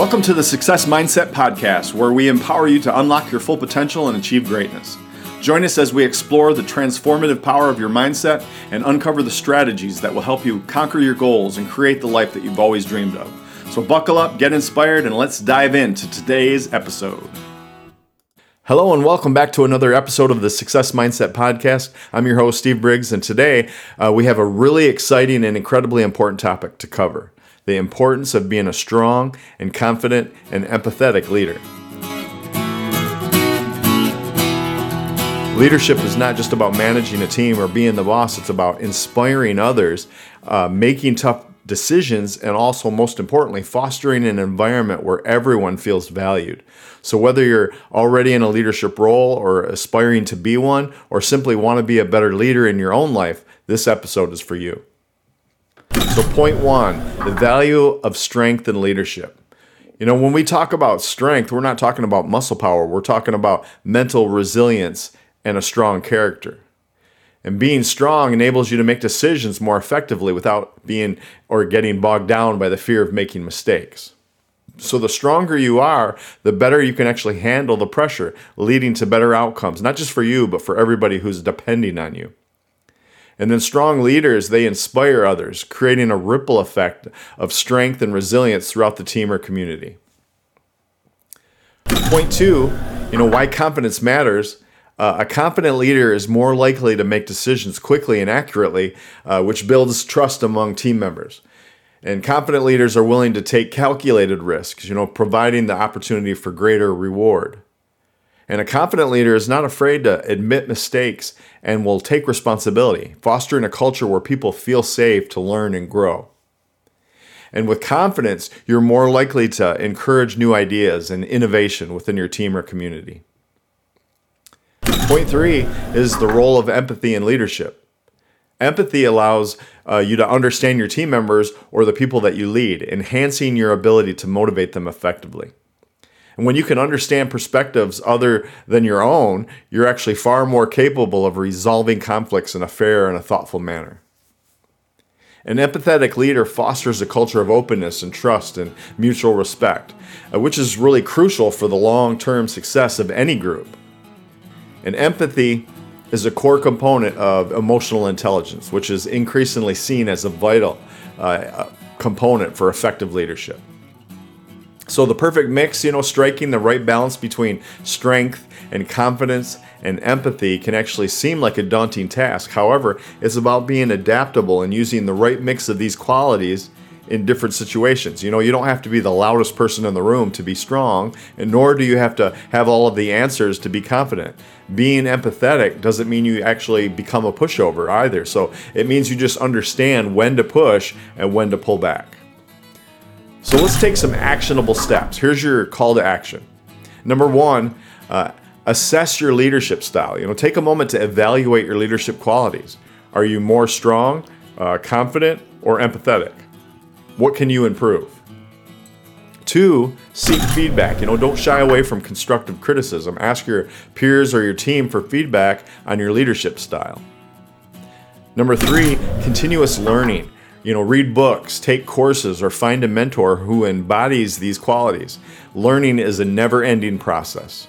Welcome to the Success Mindset Podcast, where we empower you to unlock your full potential and achieve greatness. Join us as we explore the transformative power of your mindset and uncover the strategies that will help you conquer your goals and create the life that you've always dreamed of. So, buckle up, get inspired, and let's dive into today's episode. Hello, and welcome back to another episode of the Success Mindset Podcast. I'm your host, Steve Briggs, and today uh, we have a really exciting and incredibly important topic to cover the importance of being a strong and confident and empathetic leader. Leadership is not just about managing a team or being the boss, it's about inspiring others, uh, making tough decisions, and also, most importantly, fostering an environment where everyone feels valued. So, whether you're already in a leadership role or aspiring to be one, or simply want to be a better leader in your own life, this episode is for you. So, point one the value of strength and leadership. You know, when we talk about strength, we're not talking about muscle power, we're talking about mental resilience and a strong character. And being strong enables you to make decisions more effectively without being or getting bogged down by the fear of making mistakes. So, the stronger you are, the better you can actually handle the pressure, leading to better outcomes, not just for you, but for everybody who's depending on you. And then strong leaders, they inspire others, creating a ripple effect of strength and resilience throughout the team or community. Point two, you know, why confidence matters. Uh, a confident leader is more likely to make decisions quickly and accurately, uh, which builds trust among team members. And confident leaders are willing to take calculated risks, you know, providing the opportunity for greater reward. And a confident leader is not afraid to admit mistakes and will take responsibility, fostering a culture where people feel safe to learn and grow. And with confidence, you're more likely to encourage new ideas and innovation within your team or community. Point three is the role of empathy in leadership. Empathy allows uh, you to understand your team members or the people that you lead, enhancing your ability to motivate them effectively. And when you can understand perspectives other than your own, you're actually far more capable of resolving conflicts in a fair and a thoughtful manner. An empathetic leader fosters a culture of openness and trust and mutual respect, uh, which is really crucial for the long term success of any group. And empathy is a core component of emotional intelligence, which is increasingly seen as a vital uh, component for effective leadership. So the perfect mix, you know, striking the right balance between strength and confidence and empathy can actually seem like a daunting task. However, it's about being adaptable and using the right mix of these qualities in different situations. You know, you don't have to be the loudest person in the room to be strong, and nor do you have to have all of the answers to be confident. Being empathetic doesn't mean you actually become a pushover either. So it means you just understand when to push and when to pull back. So let's take some actionable steps. Here's your call to action. Number one, uh, assess your leadership style. You know, take a moment to evaluate your leadership qualities. Are you more strong, uh, confident, or empathetic? What can you improve? Two, seek feedback. You know, don't shy away from constructive criticism. Ask your peers or your team for feedback on your leadership style. Number three, continuous learning you know, read books, take courses, or find a mentor who embodies these qualities. Learning is a never ending process.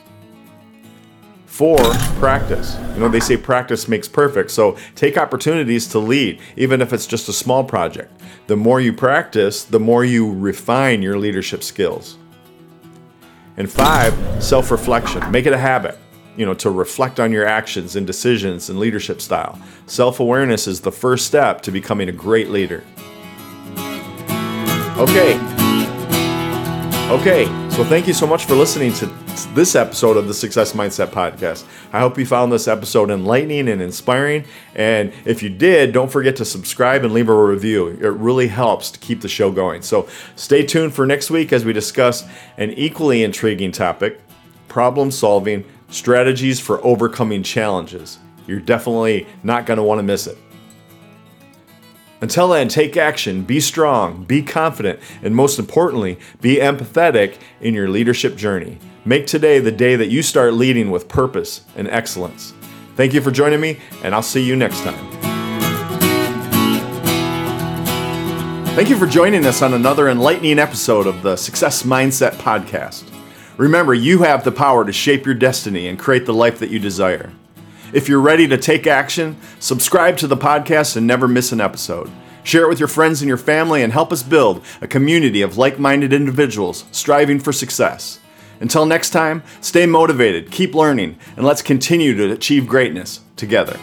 Four, practice. You know, they say practice makes perfect, so take opportunities to lead, even if it's just a small project. The more you practice, the more you refine your leadership skills. And five, self reflection. Make it a habit you know, to reflect on your actions and decisions and leadership style. Self awareness is the first step to becoming a great leader. Okay. Okay, so thank you so much for listening to this episode of the Success Mindset Podcast. I hope you found this episode enlightening and inspiring. And if you did, don't forget to subscribe and leave a review. It really helps to keep the show going. So stay tuned for next week as we discuss an equally intriguing topic problem solving strategies for overcoming challenges. You're definitely not going to want to miss it. Until then, take action, be strong, be confident, and most importantly, be empathetic in your leadership journey. Make today the day that you start leading with purpose and excellence. Thank you for joining me, and I'll see you next time. Thank you for joining us on another enlightening episode of the Success Mindset Podcast. Remember, you have the power to shape your destiny and create the life that you desire. If you're ready to take action, subscribe to the podcast and never miss an episode. Share it with your friends and your family and help us build a community of like minded individuals striving for success. Until next time, stay motivated, keep learning, and let's continue to achieve greatness together.